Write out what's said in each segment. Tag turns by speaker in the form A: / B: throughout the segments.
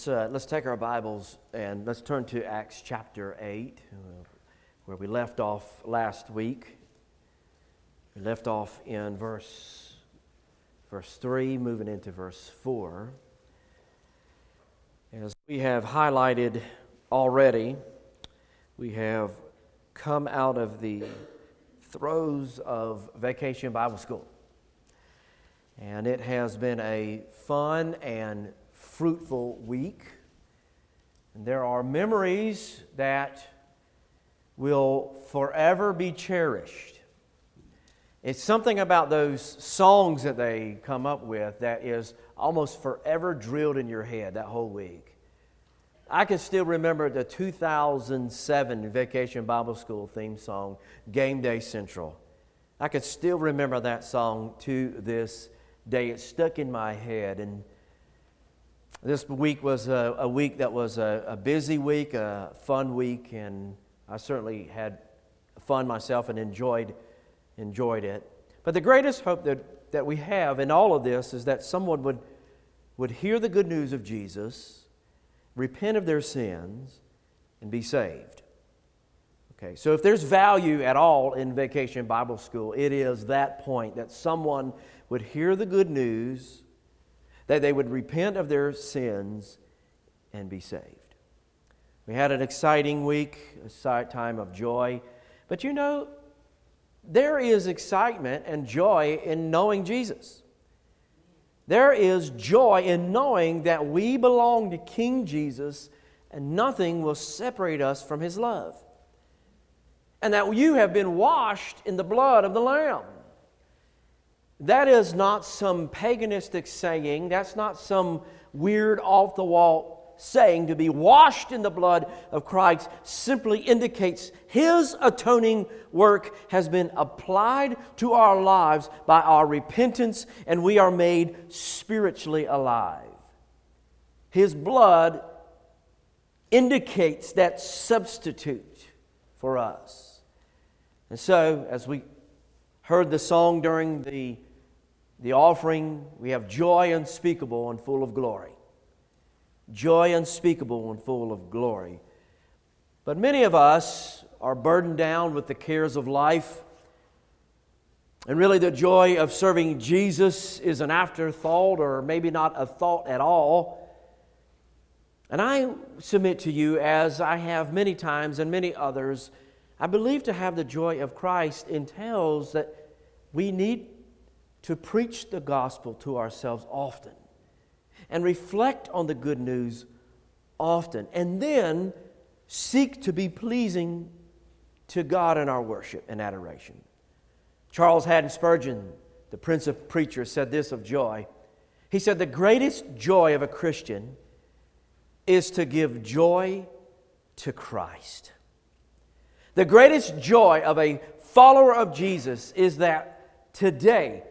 A: Let's, uh, let's take our Bibles and let's turn to Acts chapter 8, uh, where we left off last week. We left off in verse, verse 3, moving into verse 4. As we have highlighted already, we have come out of the throes of Vacation Bible School. And it has been a fun and fruitful week. And there are memories that will forever be cherished. It's something about those songs that they come up with that is almost forever drilled in your head that whole week. I can still remember the 2007 Vacation Bible School theme song, Game Day Central. I can still remember that song to this day. It stuck in my head. And this week was a, a week that was a, a, busy week, a fun week, and I certainly had fun myself and enjoyed, enjoyed it. But the greatest hope that, that we have in all of this is that someone would, would hear the good news of Jesus, repent of their sins, and be saved. Okay, so if there's value at all in Vacation Bible School, it is that point that someone would hear the good news that they would repent of their sins and be saved. We had an exciting week, a time of joy. But you know, there is excitement and joy in knowing Jesus. There is joy in knowing that we belong to King Jesus and nothing will separate us from his love. And that you have been washed in the blood of the Lamb. That is not some paganistic saying. That's not some weird off the wall saying. To be washed in the blood of Christ simply indicates His atoning work has been applied to our lives by our repentance, and we are made spiritually alive. His blood indicates that substitute for us. And so, as we heard the song during the the offering, we have joy unspeakable and full of glory. Joy unspeakable and full of glory. But many of us are burdened down with the cares of life. And really, the joy of serving Jesus is an afterthought, or maybe not a thought at all. And I submit to you, as I have many times and many others, I believe to have the joy of Christ entails that we need to preach the gospel to ourselves often and reflect on the good news often, and then seek to be pleasing to God in our worship and adoration. Charles Haddon Spurgeon, the Prince of Preachers, said this of joy. He said, The greatest joy of a Christian is to give joy to Christ. The greatest joy of a follower of Jesus is that today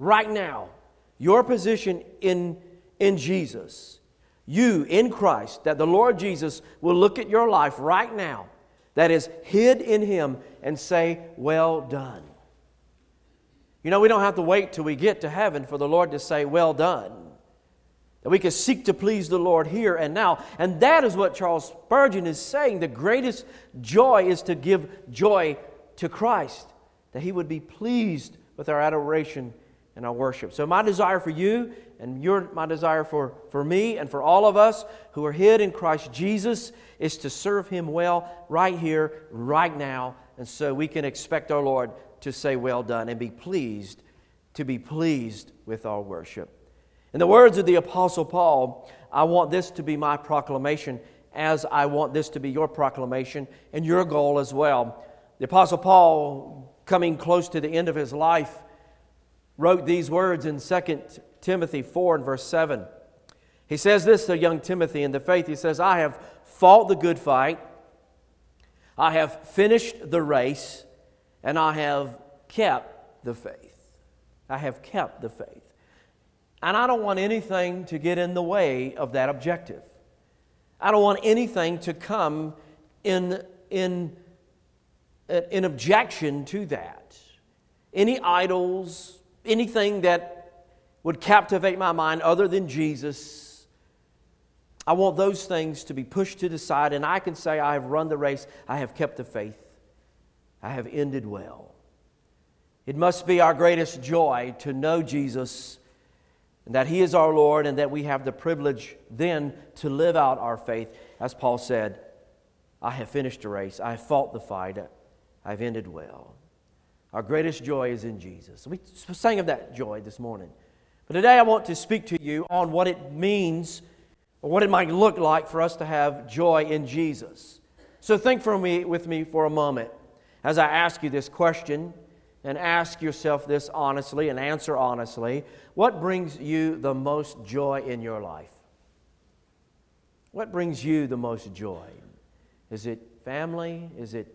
A: right now, your position in, in Jesus, you in Christ, that the Lord Jesus will look at your life right now that is hid in Him and say, Well done. You know, we don't have to wait till we get to heaven for the Lord to say, Well done. That we can seek to please the Lord here and now. And that is what Charles Spurgeon is saying. The greatest joy is to give joy to Christ, that He would be pleased with our adoration and our worship. So, my desire for you, and your, my desire for, for me, and for all of us who are hid in Christ Jesus, is to serve Him well right here, right now. And so we can expect our Lord to say, Well done, and be pleased, to be pleased with our worship. In the words of the Apostle Paul, I want this to be my proclamation, as I want this to be your proclamation and your goal as well. The Apostle Paul, coming close to the end of his life, wrote these words in 2 Timothy 4 and verse 7. He says this to young Timothy in the faith. He says, I have fought the good fight, I have finished the race, and I have kept the faith. I have kept the faith. And I don't want anything to get in the way of that objective. I don't want anything to come in, in, uh, in objection to that. Any idols, anything that would captivate my mind other than Jesus, I want those things to be pushed to the side, and I can say, I have run the race, I have kept the faith, I have ended well. It must be our greatest joy to know Jesus and that He is our Lord, and that we have the privilege then to live out our faith. As Paul said, I have finished the race, I have fought the fight, I've ended well. Our greatest joy is in Jesus. We sang of that joy this morning. But today I want to speak to you on what it means or what it might look like for us to have joy in Jesus. So think for me, with me for a moment as I ask you this question and ask yourself this honestly and answer honestly. What brings you the most joy in your life? What brings you the most joy? Is it family? Is it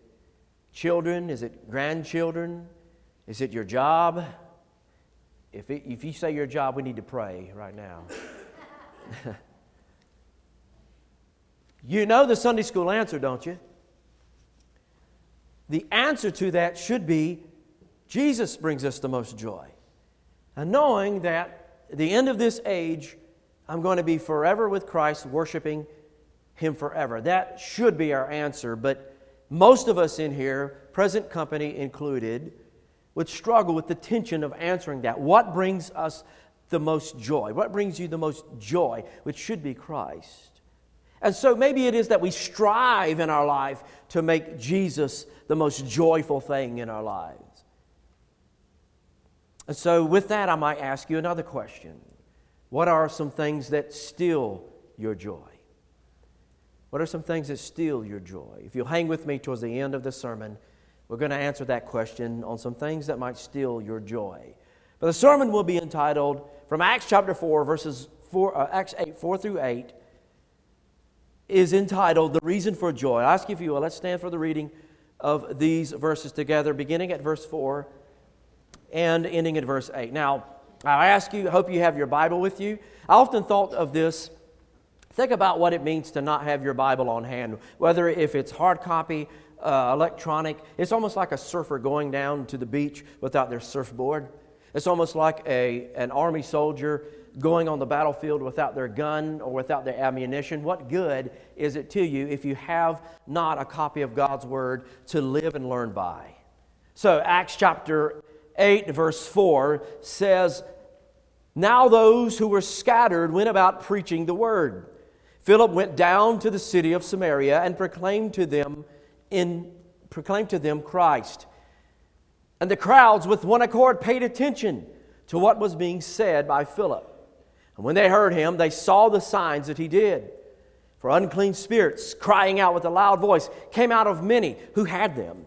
A: children? Is it grandchildren? Is it your job? If, it, if you say your job, we need to pray right now. You know the Sunday school answer, don't you? The answer to that should be Jesus brings us the most joy. And knowing that at the end of this age, I'm going to be forever with Christ, worshiping Him forever. That should be our answer. But most of us in here, present company included, would struggle with the tension of answering that. What brings us the most joy? What brings you the most joy? Which should be Christ. And so maybe it is that we strive in our life to make Jesus the most joyful thing in our lives. And so, with that, I might ask you another question What are some things that steal your joy? What are some things that steal your joy? If you'll hang with me towards the end of the sermon, we're going to answer that question on some things that might steal your joy. But the sermon will be entitled from Acts chapter 4, verses 4, uh, Acts 8, 4 through 8 is entitled The Reason for Joy. I ask you if you will, let's stand for the reading of these verses together, beginning at verse 4 and ending at verse 8. Now, I ask you, hope you have your Bible with you. I often thought of this. Think about what it means to not have your Bible on hand, whether if it's hard copy, uh, electronic. It's almost like a surfer going down to the beach without their surfboard. It's almost like a, an army soldier going on the battlefield without their gun or without their ammunition? What good is it to you if you have not a copy of God's Word to live and learn by? So, Acts chapter 8, verse 4 says, Now those who were scattered went about preaching the Word. Philip went down to the city of Samaria and proclaimed to them in proclaimed to them Christ. And the crowds with one accord paid attention to what was being said by Philip. And when they heard him, they saw the signs that he did. For unclean spirits, crying out with a loud voice, came out of many who had them.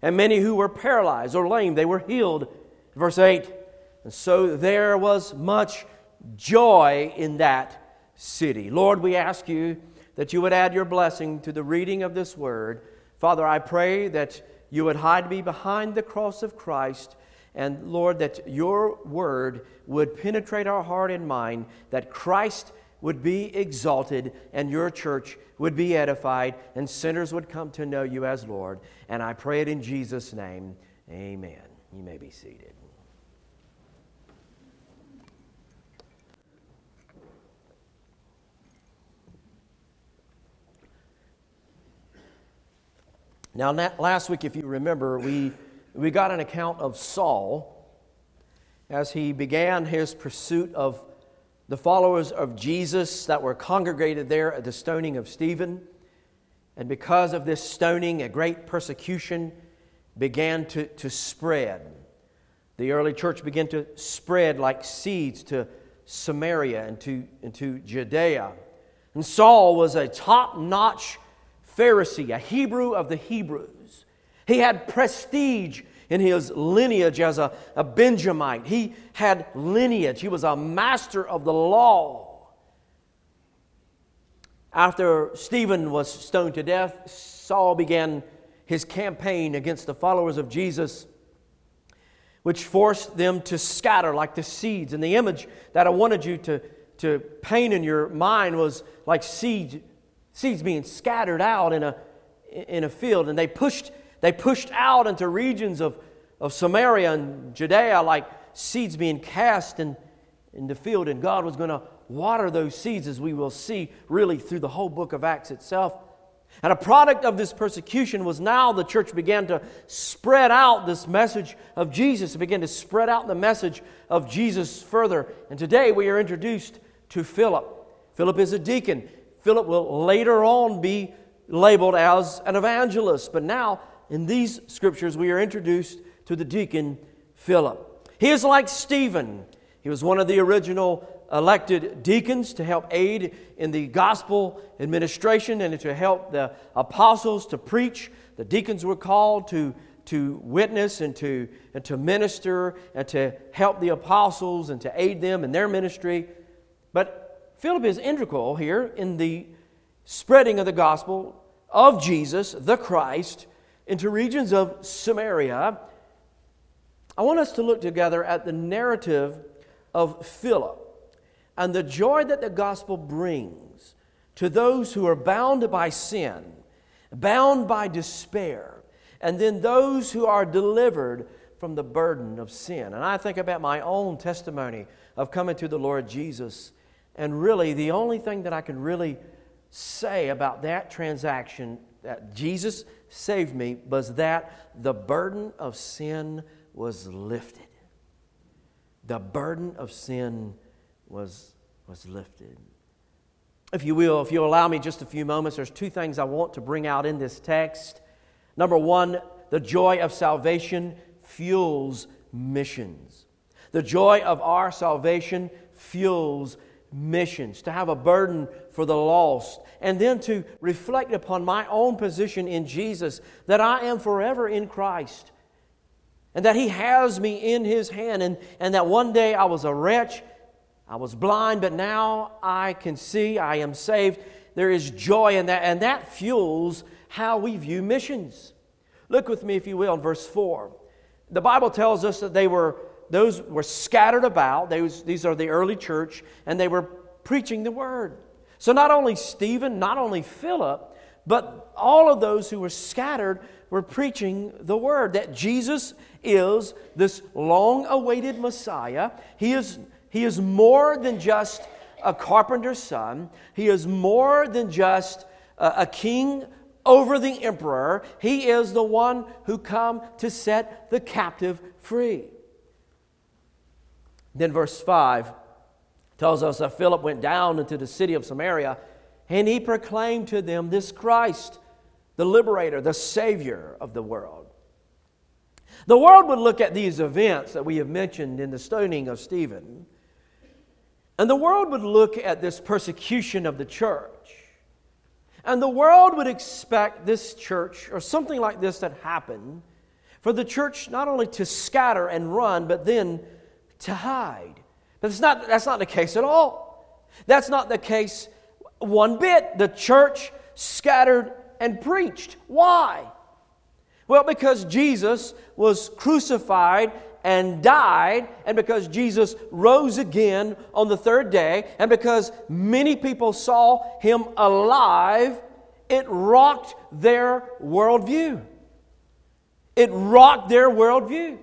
A: And many who were paralyzed or lame, they were healed. Verse 8 And so there was much joy in that city. Lord, we ask you that you would add your blessing to the reading of this word. Father, I pray that you would hide me behind the cross of Christ and Lord, that your word would penetrate our heart and mind, that Christ would be exalted and your church would be edified and sinners would come to know you as Lord. And I pray it in Jesus' name. Amen. You may be seated. Now, last week, if you remember, we we got an account of Saul as he began his pursuit of the followers of Jesus that were congregated there at the stoning of Stephen. And because of this stoning, a great persecution began to, to spread. The early church began to spread like seeds to Samaria and to, and to Judea. And Saul was a top notch Pharisee, a Hebrew of the Hebrews. He had prestige in his lineage as a, a Benjamite. He had lineage. He was a master of the law. After Stephen was stoned to death, Saul began his campaign against the followers of Jesus, which forced them to scatter like the seeds. And the image that I wanted you to, to paint in your mind was like seeds, seeds being scattered out in a, in a field. And they pushed they pushed out into regions of, of Samaria and Judea like seeds being cast in, in the field, and God was going to water those seeds, as we will see really through the whole book of Acts itself. And a product of this persecution was now the church began to spread out this message of Jesus, it began to spread out the message of Jesus further. And today we are introduced to Philip. Philip is a deacon. Philip will later on be labeled as an evangelist, but now in these scriptures we are introduced to the deacon Philip. He is like Stephen. He was one of the original elected deacons to help aid in the gospel administration and to help the apostles to preach. The deacons were called to, to witness and to, and to minister and to help the apostles and to aid them in their ministry. But Philip is integral here in the spreading of the gospel of Jesus, the Christ, into regions of Samaria. I want us to look together at the narrative of Philip and the joy that the gospel brings to those who are bound by sin, bound by despair, and then those who are delivered from the burden of sin. And I think about my own testimony of coming to the Lord Jesus, and really the only thing that I can really say about that transaction that Jesus saved me was that the burden of sin was lifted. The burden of sin was, was lifted. If you will, if you'll allow me just a few moments, there's two things I want to bring out in this text. Number one, the joy of salvation fuels missions. The joy of our salvation fuels missions, to have a burden for the lost, and then to reflect upon my own position in Jesus, that I am forever in Christ, and that He has me in His hand, and, and that one day I was a wretch I was blind, but now I can see. I am saved. There is joy in that, and that fuels how we view missions. Look with me, if you will, in verse 4. The Bible tells us that they were, those were scattered about. Was, these are the early church, and they were preaching the word. So not only Stephen, not only Philip, but all of those who were scattered were preaching the word that Jesus is this long awaited Messiah. He is he is more than just a carpenter's son, he is more than just a, a king over the emperor. He is the one who come to set the captive free. Then verse 5 tells us that Philip went down into the city of Samaria and he proclaimed to them this Christ, the liberator, the savior of the world. The world would look at these events that we have mentioned in the stoning of Stephen and the world would look at this persecution of the church. And the world would expect this church, or something like this that happened, for the church not only to scatter and run, but then to hide. But that's not, that's not the case at all. That's not the case one bit. The church scattered and preached. Why? Well, because Jesus was crucified and died, and because Jesus rose again on the third day, and because many people saw him alive, it rocked their worldview. It rocked their worldview.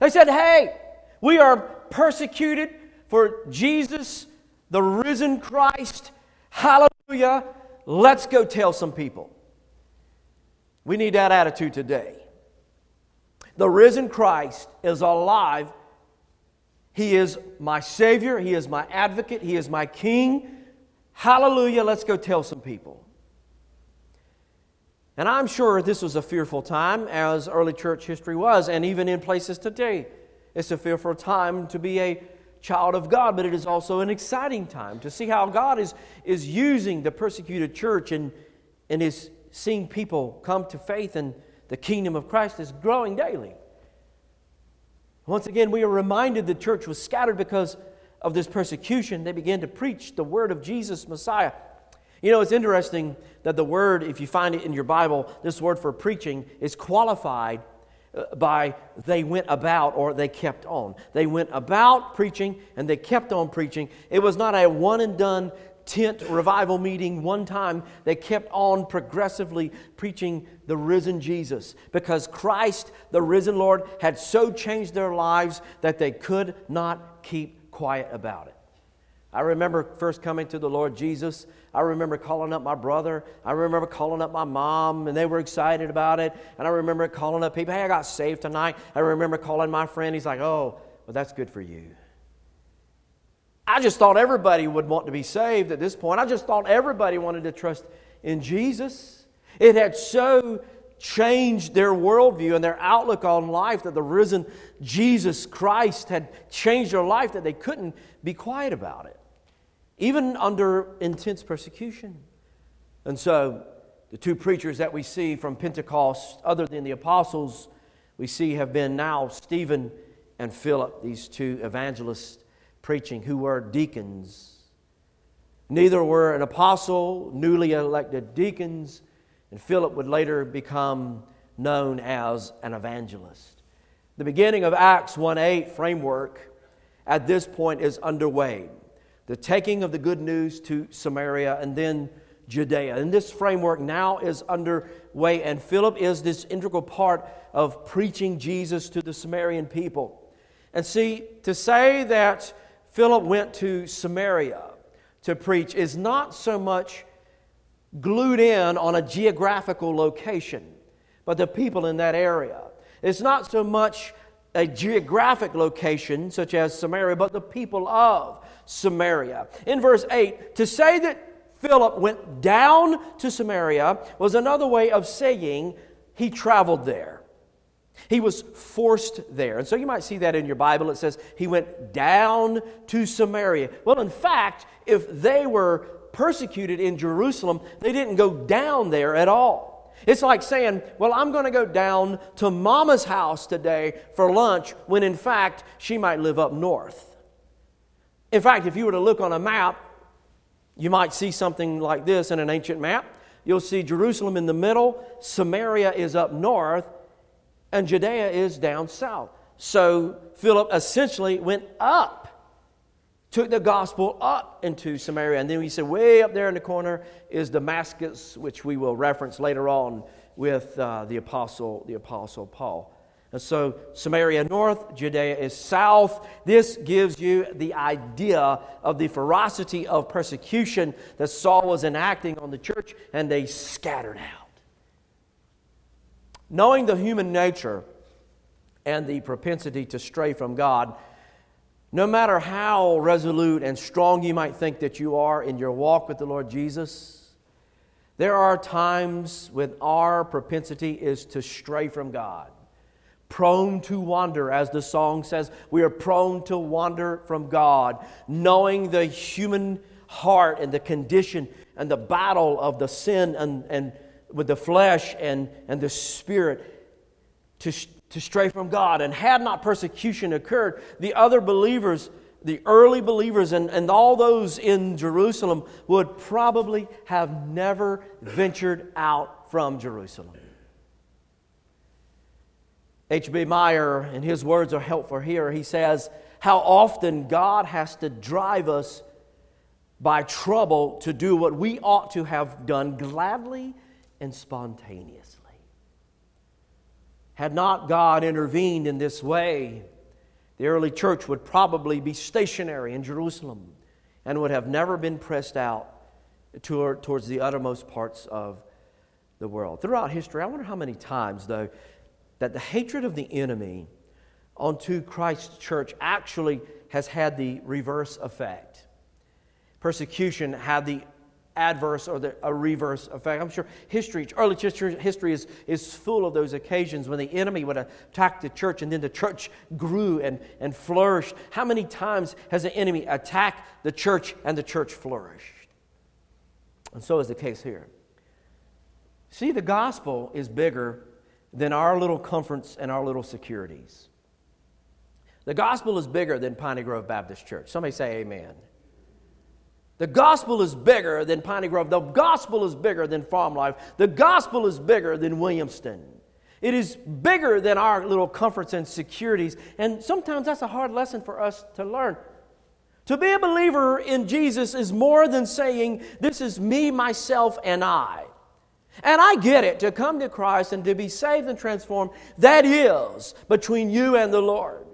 A: They said, Hey, we are persecuted for Jesus, the risen Christ. Hallelujah. Let's go tell some people. We need that attitude today. The risen Christ is alive. He is my Savior. He is my advocate. He is my King. Hallelujah. Let's go tell some people. And I'm sure this was a fearful time, as early church history was, and even in places today. It's a fearful time to be a child of God, but it is also an exciting time to see how God is, is using the persecuted church and, and is seeing people come to faith and the kingdom of Christ is growing daily. Once again, we are reminded the church was scattered because of this persecution. They began to preach the word of Jesus, Messiah. You know, it's interesting that the word, if you find it in your Bible, this word for preaching is qualified by they went about or they kept on. They went about preaching and they kept on preaching. It was not a one and done tent revival meeting one time, they kept on progressively preaching the risen Jesus because Christ, the risen Lord, had so changed their lives that they could not keep quiet about it. I remember first coming to the Lord Jesus. I remember calling up my brother. I remember calling up my mom, and they were excited about it. And I remember calling up people, hey, I got saved tonight. I remember calling my friend. He's like, oh, well, that's good for you. I just thought everybody would want to be saved at this point. I just thought everybody wanted to trust in Jesus. It had so changed their worldview and their outlook on life that the risen Jesus Christ had changed their life that they couldn't be quiet about it, even under intense persecution. And so, the two preachers that we see from Pentecost, other than the apostles, we see have been now Stephen and Philip, these two evangelists preaching, who were deacons. Neither were an apostle, newly elected deacons, and Philip would later become known as an evangelist. The beginning of Acts 1 8 framework at this point is underway. The taking of the good news to Samaria and then Judea. And this framework now is underway, and Philip is this integral part of preaching Jesus to the Samaritan people. And see, to say that Philip went to Samaria to preach is not so much glued in on a geographical location, but the people in that area. It's not so much a geographic location such as Samaria, but the people of Samaria. In verse 8, to say that Philip went down to Samaria was another way of saying he traveled there. He was forced there. And so you might see that in your Bible. It says he went down to Samaria. Well, in fact, if they were persecuted in Jerusalem, they didn't go down there at all. It's like saying, Well, I'm going to go down to mama's house today for lunch, when in fact she might live up north. In fact, if you were to look on a map, you might see something like this in an ancient map. You'll see Jerusalem in the middle, Samaria is up north, and Judea is down south. So Philip essentially went up, took the gospel up into Samaria. And then we said, way up there in the corner is Damascus, which we will reference later on with uh, the apostle, the apostle Paul. And so Samaria north, Judea is south. This gives you the idea of the ferocity of persecution that Saul was enacting on the church, and they scattered out. Knowing the human nature and the propensity to stray from God, no matter how resolute and strong you might think that you are in your walk with the Lord Jesus, there are times when our propensity is to stray from God. Prone to wander, as the song says, we are prone to wander from God, knowing the human heart and the condition and the battle of the sin and, and with the flesh and, and the spirit to, to stray from God. And had not persecution occurred, the other believers, the early believers, and, and all those in Jerusalem would probably have never ventured out from Jerusalem. F.B. Meyer, and his words are helpful here. He says, How often God has to drive us by trouble to do what we ought to have done gladly and spontaneously. Had not God intervened in this way, the early church would probably be stationary in Jerusalem and would have never been pressed out towards the uttermost parts of the world. Throughout history, I wonder how many times, though, that the hatred of the enemy onto Christ's church actually has had the reverse effect. Persecution had the adverse or the, a reverse effect. I'm sure history, early history is, is full of those occasions when the enemy would attack the church and then the church grew and, and flourished. How many times has the enemy attacked the church and the church flourished? And so is the case here. See, the gospel is bigger than our little comforts and our little securities. The gospel is bigger than Piney Grove Baptist Church. Somebody say amen. The gospel is bigger than Piney Grove. The gospel is bigger than Farm Life. The gospel is bigger than Williamston. It is bigger than our little comforts and securities. And sometimes that's a hard lesson for us to learn. To be a believer in Jesus is more than saying, This is me, myself, and I. And I get it, to come to Christ and to be saved and transformed, that is between you and the Lord.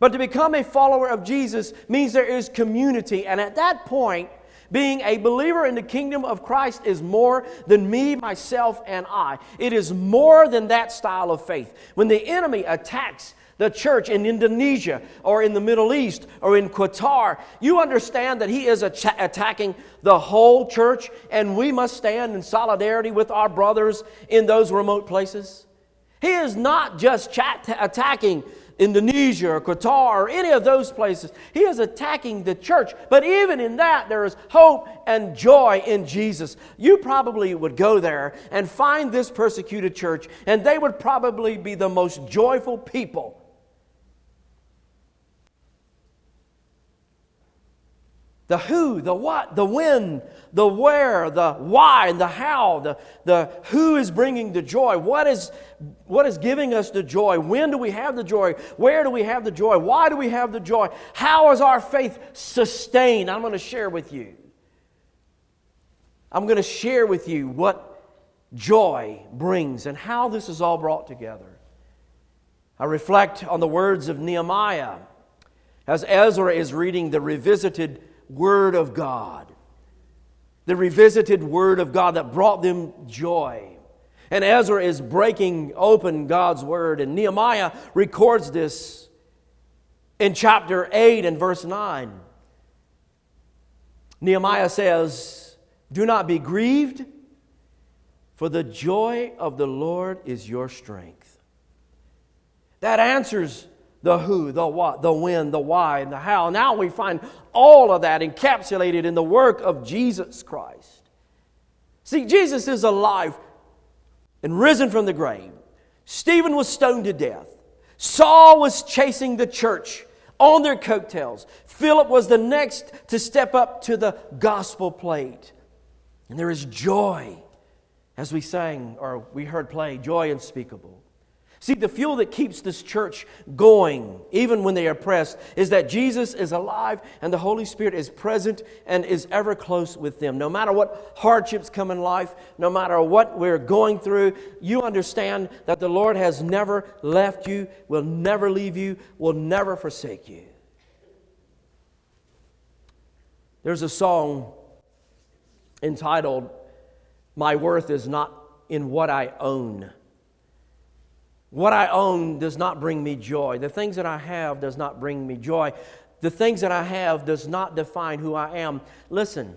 A: But to become a follower of Jesus means there is community. And at that point, being a believer in the kingdom of Christ is more than me, myself, and I. It is more than that style of faith. When the enemy attacks the church in Indonesia or in the Middle East or in Qatar, you understand that he is attacking the whole church, and we must stand in solidarity with our brothers in those remote places. He is not just attacking Indonesia or Qatar or any of those places. He is attacking the church. But even in that, there is hope and joy in Jesus. You probably would go there and find this persecuted church, and they would probably be the most joyful people The who, the what, the when, the where, the why, and the how, the, the who is bringing the joy, what is, what is giving us the joy, when do we have the joy, where do we have the joy, why do we have the joy, how is our faith sustained? I'm going to share with you. I'm going to share with you what joy brings and how this is all brought together. I reflect on the words of Nehemiah as Ezra is reading the revisited Word of God. The revisited Word of God that brought them joy. And Ezra is breaking open God's Word, and Nehemiah records this in chapter 8 and verse 9. Nehemiah says, Do not be grieved, for the joy of the Lord is your strength. That answers the who, the what, the when, the why, and the how. Now we find all of that encapsulated in the work of Jesus Christ. See, Jesus is alive and risen from the grave. Stephen was stoned to death. Saul was chasing the church on their coattails. Philip was the next to step up to the gospel plate. And there is joy, as we sang or we heard play, joy unspeakable. See, the fuel that keeps this church going, even when they are pressed, is that Jesus is alive and the Holy Spirit is present and is ever close with them. No matter what hardships come in life, no matter what we're going through, you understand that the Lord has never left you, will never leave you, will never forsake you. There's a song entitled, My Worth is Not in What I Own. What I own does not bring me joy. The things that I have does not bring me joy. The things that I have does not define who I am. Listen,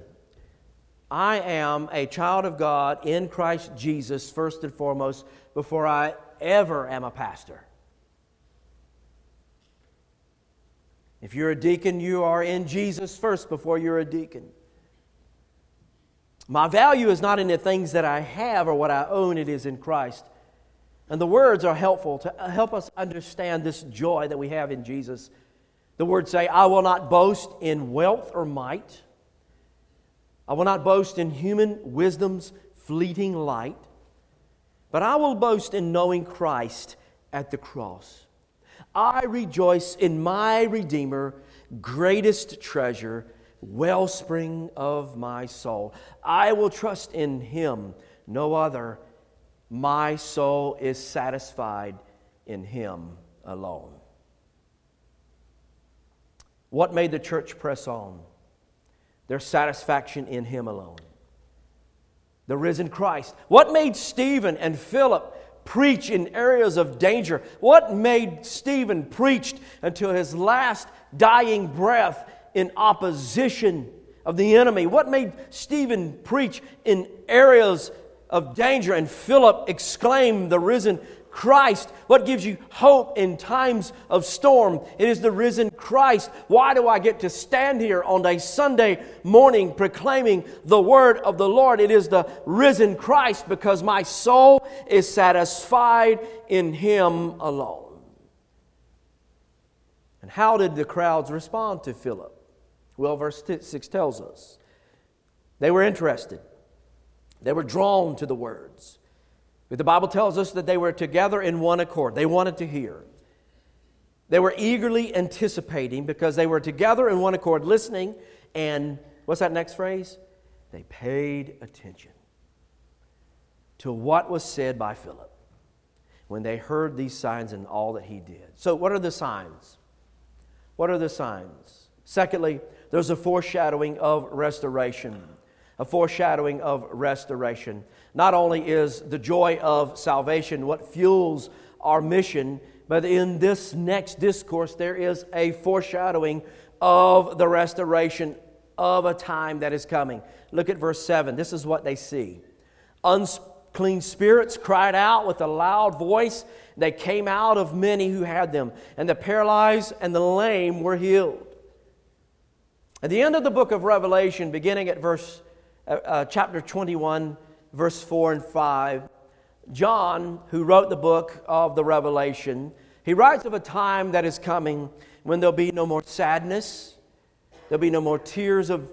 A: I am a child of God in Christ Jesus, first and foremost, before I ever am a pastor. If you're a deacon, you are in Jesus first before you're a deacon. My value is not in the things that I have or what I own, it is in Christ. And the words are helpful to uh, help us understand this joy that we have in Jesus. The words say, I will not boast in wealth or might. I will not boast in human wisdom's fleeting light, but I will boast in knowing Christ at the cross. I rejoice in my Redeemer, greatest treasure, wellspring of my soul. I will trust in him, no other my soul is satisfied in Him alone. What made the church press on? Their satisfaction in Him alone. The risen Christ. What made Stephen and Philip preach in areas of danger? What made Stephen preach until his last dying breath in opposition of the enemy? What made Stephen preach in areas of danger. And Philip exclaimed, The risen Christ. What gives you hope in times of storm? It is the risen Christ. Why do I get to stand here on a Sunday morning proclaiming the word of the Lord? It is the risen Christ because my soul is satisfied in Him alone. And how did the crowds respond to Philip? Well, verse 6 tells us they were interested. They were drawn to the words. But the Bible tells us that they were together in one accord. They wanted to hear. They were eagerly anticipating because they were together in one accord, listening, and what's that next phrase? They paid attention to what was said by Philip when they heard these signs and all that he did. So, what are the signs? What are the signs? Secondly, there's a foreshadowing of restoration. A foreshadowing of restoration. Not only is the joy of salvation what fuels our mission, but in this next discourse, there is a foreshadowing of the restoration of a time that is coming. Look at verse 7. This is what they see. Unclean spirits cried out with a loud voice. They came out of many who had them, and the paralyzed and the lame were healed. At the end of the book of Revelation, beginning at verse uh, uh, chapter 21, verse 4 and 5, John, who wrote the book of the Revelation, he writes of a time that is coming when there'll be no more sadness, there'll be no more tears of,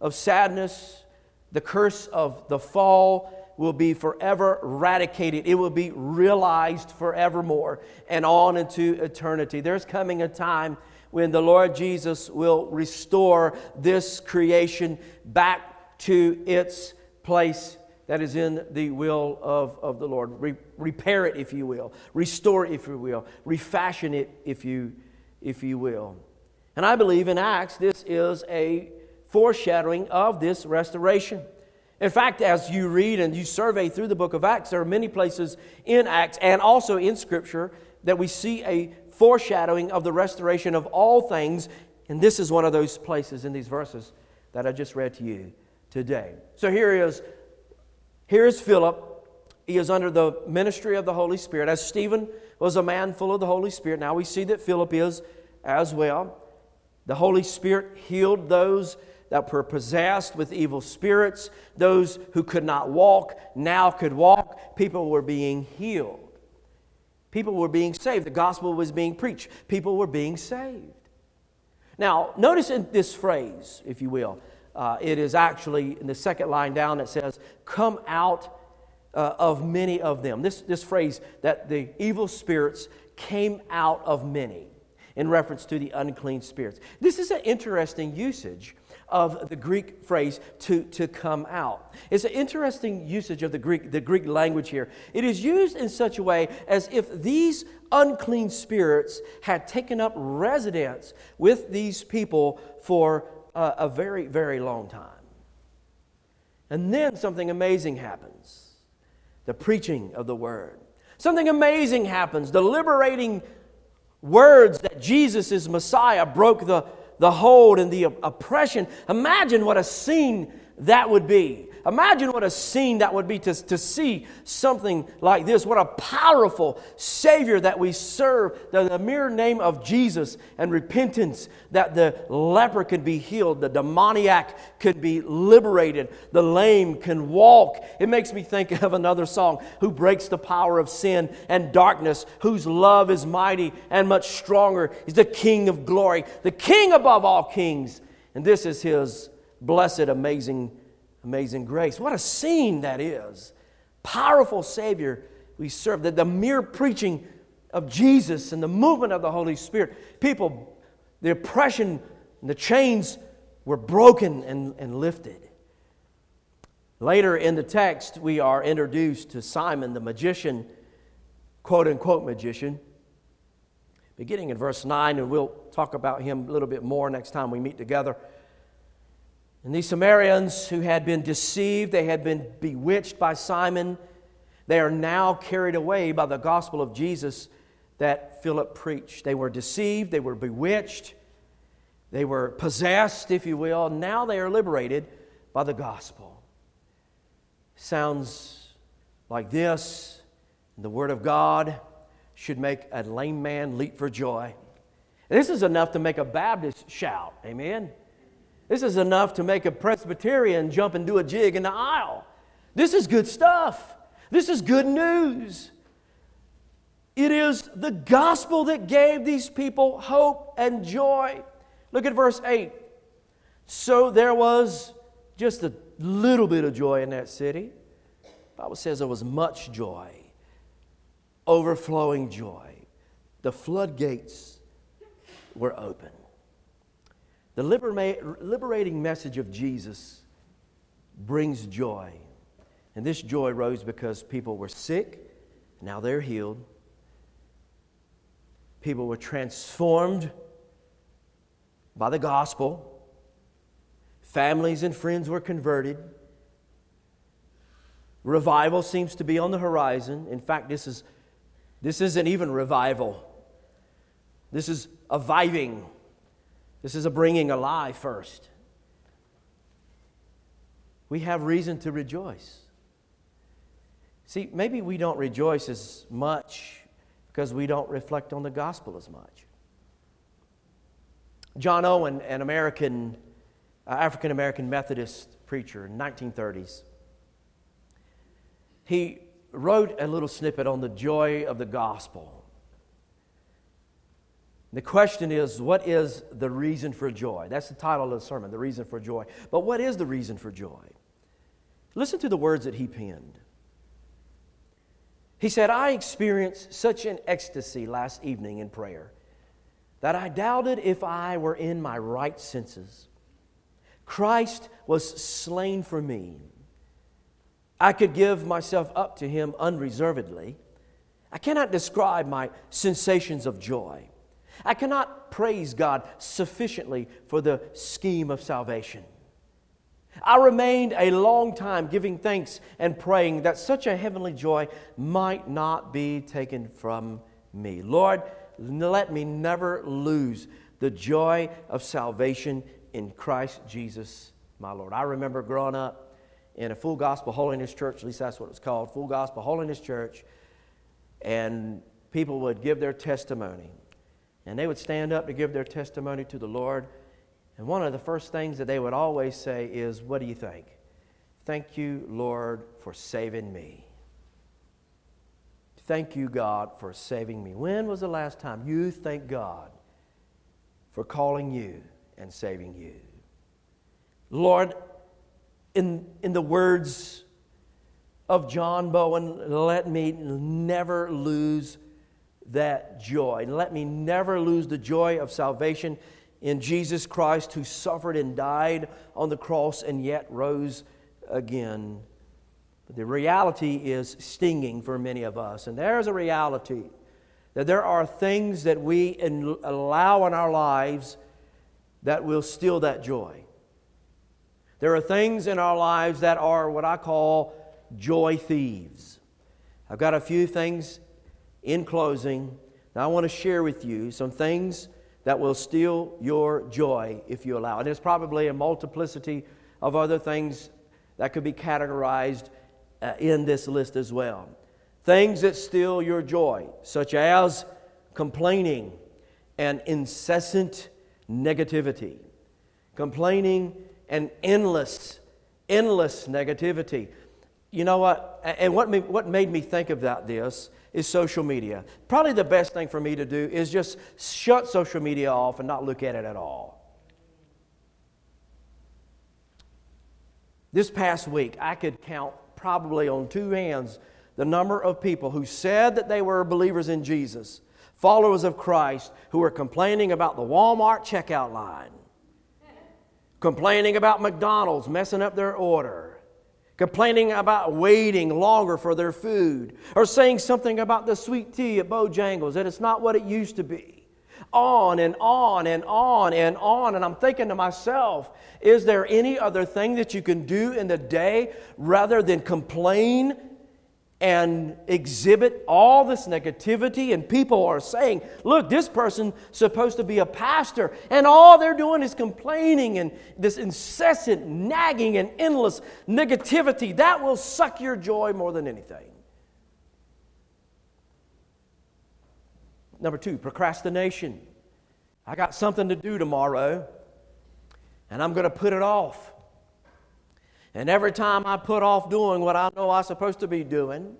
A: of sadness. The curse of the fall will be forever eradicated. It will be realized forevermore and on into eternity. There's coming a time when the Lord Jesus will restore this creation back to its place that is in the will of, of the Lord. Re- repair it, if you will. Restore it, if you will. Refashion it, if you, if you will. And I believe in Acts, this is a foreshadowing of this restoration. In fact, as you read and you survey through the book of Acts, there are many places in Acts and also in Scripture that we see a foreshadowing of the restoration of all things. And this is one of those places in these verses that I just read to you today. So here is here is Philip. He is under the ministry of the Holy Spirit. As Stephen was a man full of the Holy Spirit, now we see that Philip is as well. The Holy Spirit healed those that were possessed with evil spirits. Those who could not walk now could walk. People were being healed. People were being saved. The gospel was being preached. People were being saved. Now, notice in this phrase, if you will, uh, it is actually in the second line down, it says, Come out uh, of many of them. This, this phrase that the evil spirits came out of many in reference to the unclean spirits. This is an interesting usage of the Greek phrase to, to come out. It's an interesting usage of the Greek, the Greek language here. It is used in such a way as if these unclean spirits had taken up residence with these people for a, very, very long time. And then something amazing happens the preaching of the word. Something amazing happens. The liberating words that Jesus is Messiah broke the the hold and the oppression. Imagine what a scene that would be. Imagine what a scene that would be to, to see something like this. What a powerful Savior that we serve. The, the mere name of Jesus and repentance that the leper could be healed, the demoniac could be liberated, the lame can walk. It makes me think of another song who breaks the power of sin and darkness, whose love is mighty and much stronger. He's the King of glory, the King above all kings. And this is his blessed, amazing amazing grace. What a scene that is. Powerful Savior we serve. That the mere preaching of Jesus and the movement of the Holy Spirit, people, the oppression and the chains were broken and, and lifted. Later in the text, we are introduced to Simon the magician, quote unquote magician, beginning in verse 9, and we'll talk about him a little bit more next time we meet together. And these Samaritans who had been deceived, they had been bewitched by Simon, they are now carried away by the gospel of Jesus that Philip preached. They were deceived, they were bewitched, they were possessed, if you will. Now they are liberated by the gospel. Sounds like this. The Word of God should make a lame man leap for joy. this is enough to make a Baptist shout. Amen. This is enough to make a Presbyterian jump and do a jig in the aisle. This is good stuff. This is good news. It is the gospel that gave these people hope and joy. Look at verse 8. So there was just a little bit of joy in that city. The Bible says there was much joy, overflowing joy. The floodgates were open. The liberating message of Jesus brings joy. And this joy rose because people were sick, now they're healed. People were transformed, by the gospel. Families and friends were converted. Revival seems to be on the horizon. In fact, this, is, this isn't even revival, this is aviving. This is a bringing alive first. We have reason to rejoice. See, maybe we don't rejoice as much because we don't reflect on the gospel as much. John Owen, an American, uh, African American Methodist preacher in 1930s, he wrote a little snippet on the joy of the gospel. The question is, what is the reason for joy? That's the title of the sermon, The Reason for Joy. But what is the reason for joy? Listen to the words that he penned. He said, I experienced such an ecstasy last evening in prayer that I doubted if I were in my right senses. Christ was slain for me. I could give myself up to him unreservedly. I cannot describe my sensations of joy. I cannot praise God sufficiently for the scheme of salvation. I remained a long time giving thanks and praying that such a heavenly joy might not be taken from me. Lord, let me never lose the joy of salvation in Christ Jesus, my Lord. I remember growing up in a full gospel holiness church, at least that's what it was called, full gospel holiness church, and people would give their testimony. And they would stand up to give their testimony to the Lord. And one of the first things that they would always say is, What do you think? Thank you, Lord, for saving me. Thank you, God, for saving me. When was the last time you thanked God for calling you and saving you? Lord, in, in the words of John Bowen, let me never lose that joy. And Let me never lose the joy of salvation in Jesus Christ, who suffered and died on the cross and yet rose again but the reality is stinging for many of us. And there's a reality that there are things that we allow in our lives that will steal that joy. There are things in our lives that are what I call joy thieves. I've got a few things in closing. Now, I want to share with you some things that will steal your joy if you allow it. There's probably a multiplicity of other things that could be categorized uh, in this list as well. Things that steal your joy, such as complaining and incessant negativity. Complaining and endless, endless negativity. You know what? And what, made, what made me think about this is social media. Probably the best thing for me to do is just shut social media off and not look at it at all. This past week, I could count probably on two hands the number of people who said that they were believers in Jesus, followers of Christ, who were complaining about the Walmart checkout line, complaining about McDonald's messing up their order, complaining about waiting longer for their food, or saying something about the sweet tea at Bojangles that it's not what it used to be on and on and on and on. And I'm thinking to myself, is there any other thing that you can do in the day rather than complain and exhibit all this negativity? And people are saying, look, this person's supposed to be a pastor, and all they're doing is complaining and this incessant nagging and endless negativity. That will suck your joy more than anything. Number two, procrastination. I got something to do tomorrow, and I'm going to put it off. And every time I put off doing what I know I'm supposed to be doing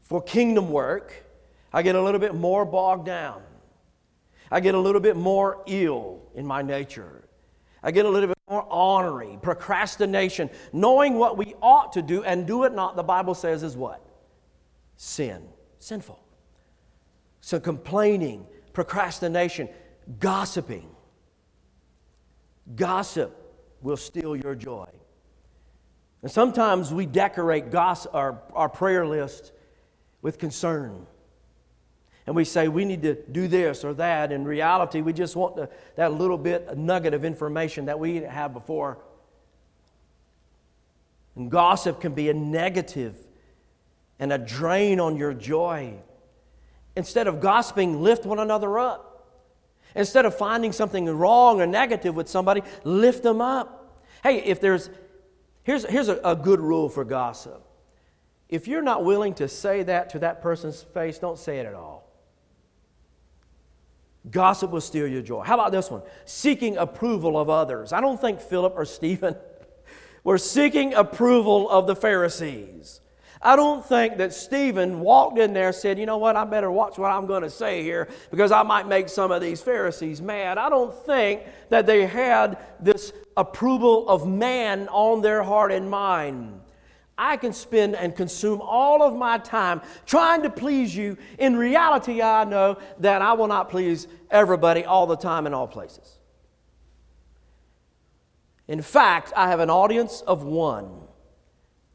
A: for kingdom work, I get a little bit more bogged down. I get a little bit more ill in my nature. I get a little bit more ornery, procrastination, knowing what we ought to do and do it not, the Bible says is what? Sin, sinful. So, complaining, procrastination, gossiping. Gossip will steal your joy. And sometimes we decorate gossip, our, our prayer list with concern. and we say we need to do this or that. In reality, we just want the, that little bit, a nugget of information that we didn't have before. And gossip can be a negative and a drain on your joy. Instead of gossiping, lift one another up. Instead of finding something wrong or negative with somebody, lift them up. Hey, if there's, here's, here's a, a good rule for gossip. If you're not willing to say that to that person's face, don't say it at all. Gossip will steal your joy. How about this one? Seeking approval of others. I don't think Philip or Stephen were seeking approval of the Pharisees. I don't think that Stephen walked in there and said, You know what, I better watch what I'm going to say here because I might make some of these Pharisees mad. I don't think that they had this approval of man on their heart and mind. I can spend and consume all of my time trying to please you. In reality, I know that I will not please everybody all the time in all places. In fact, I have an audience of one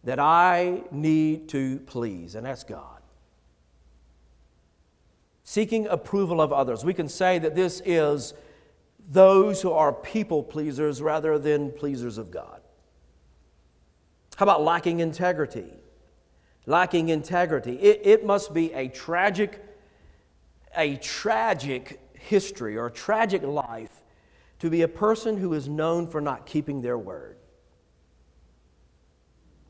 A: that I need to please, and that's God. Seeking approval of others. We can say that this is those who are people pleasers rather than pleasers of God. How about lacking integrity? Lacking integrity. It, it must be a tragic, a tragic history or tragic life to be a person who is known for not keeping their word.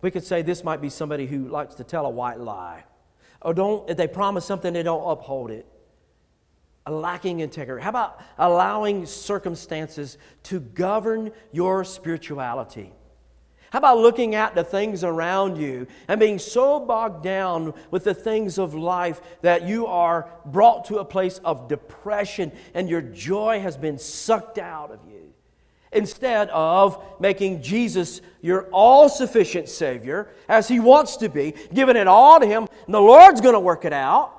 A: We could say this might be somebody who likes to tell a white lie. Or don't, if they promise something, they don't uphold it. A lacking integrity. How about allowing circumstances to govern your spirituality? How about looking at the things around you and being so bogged down with the things of life that you are brought to a place of depression and your joy has been sucked out of you? Instead of making Jesus your all sufficient Savior, as He wants to be, giving it all to Him, the Lord's going to work it out.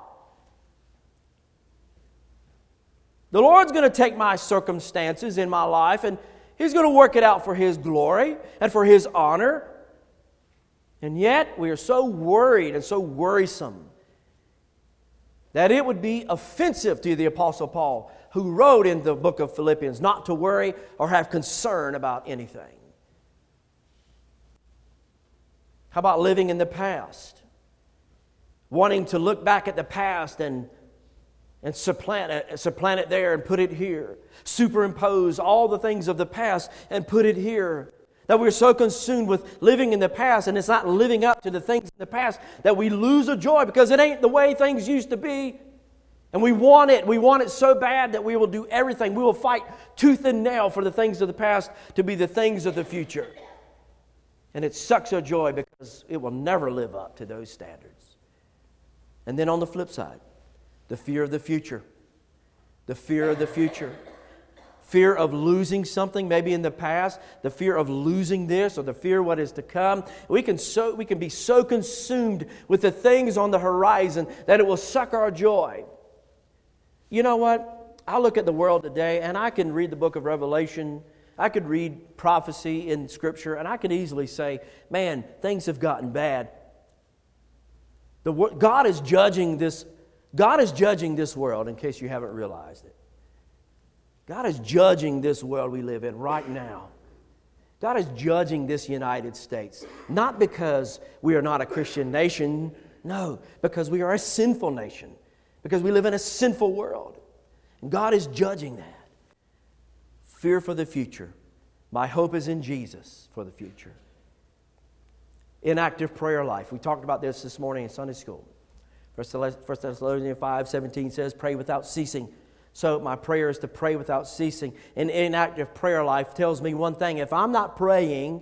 A: The Lord's going to take my circumstances in my life and He's going to work it out for His glory and for His honor. And yet, we are so worried and so worrisome that it would be offensive to the Apostle Paul, who wrote in the book of Philippians, not to worry or have concern about anything. How about living in the past? Wanting to look back at the past and and supplant it, supplant it there and put it here. Superimpose all the things of the past and put it here. That we're so consumed with living in the past and it's not living up to the things in the past that we lose a joy because it ain't the way things used to be. And we want it. We want it so bad that we will do everything. We will fight tooth and nail for the things of the past to be the things of the future. And it sucks our joy because it will never live up to those standards. And then on the flip side, the fear of the future. The fear of the future. Fear of losing something, maybe in the past, the fear of losing this or the fear of what is to come. We can, so, we can be so consumed with the things on the horizon that it will suck our joy. You know what? I look at the world today and I can read the book of Revelation. I could read prophecy in Scripture and I could easily say, man, things have gotten bad. The, God is judging this God is judging this world, in case you haven't realized it. God is judging this world we live in right now. God is judging this United States, not because we are not a Christian nation, no, because we are a sinful nation, because we live in a sinful world. And God is judging that. Fear for the future. My hope is in Jesus for the future. Inactive prayer life. We talked about this this morning in Sunday school. 1 Thessalonians 5 17 says, Pray without ceasing. So my prayer is to pray without ceasing. An inactive prayer life tells me one thing if I'm not praying,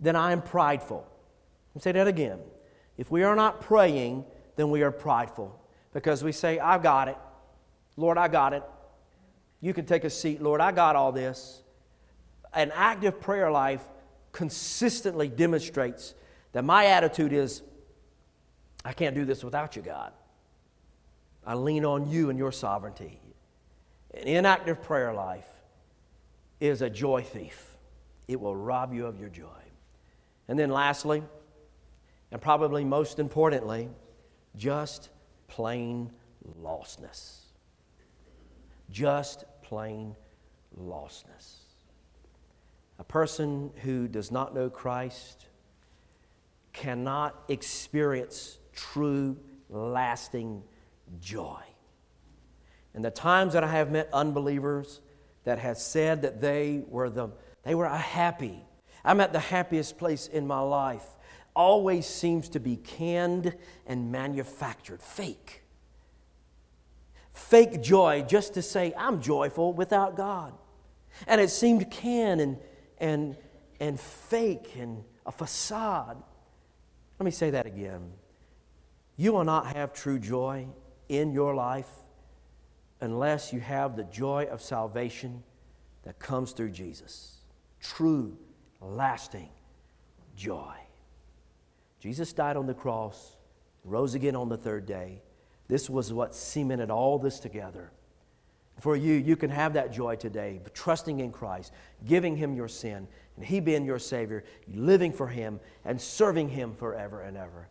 A: then I am prideful. Let me say that again. If we are not praying, then we are prideful because we say, I've got it. Lord, I got it. You can take a seat, Lord. I got all this. An active prayer life consistently demonstrates that my attitude is, I can't do this without you, God. I lean on you and your sovereignty. An inactive prayer life is a joy thief, it will rob you of your joy. And then, lastly, and probably most importantly, just plain lostness. Just plain lostness. A person who does not know Christ cannot experience true, lasting joy. And the times that I have met unbelievers that have said that they were the they were happy. I'm at the happiest place in my life. Always seems to be canned and manufactured, fake. Fake joy just to say I'm joyful without God. And it seemed canned and and and fake and a facade. Let me say that again. You will not have true joy in your life unless you have the joy of salvation that comes through Jesus. True, lasting joy. Jesus died on the cross, rose again on the third day. This was what cemented all this together. For you, you can have that joy today, trusting in Christ, giving Him your sin, and He being your Savior, living for Him, and serving Him forever and ever.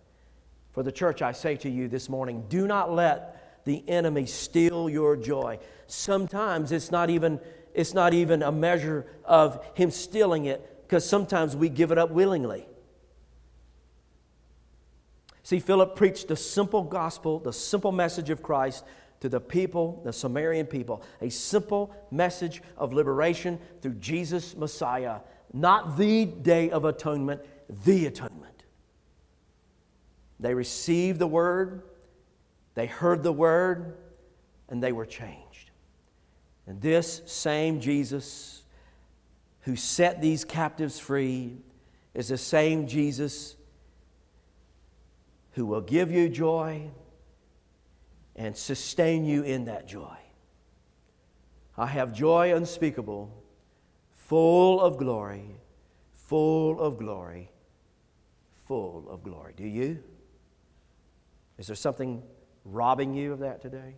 A: For the church, I say to you this morning do not let the enemy steal your joy. Sometimes it's not even, it's not even a measure of him stealing it, because sometimes we give it up willingly. See, Philip preached the simple gospel, the simple message of Christ to the people, the Samaritan people, a simple message of liberation through Jesus Messiah, not the day of atonement, the atonement. They received the word, they heard the word, and they were changed. And this same Jesus who set these captives free is the same Jesus who will give you joy and sustain you in that joy. I have joy unspeakable, full of glory, full of glory, full of glory. Do you? Is there something robbing you of that today?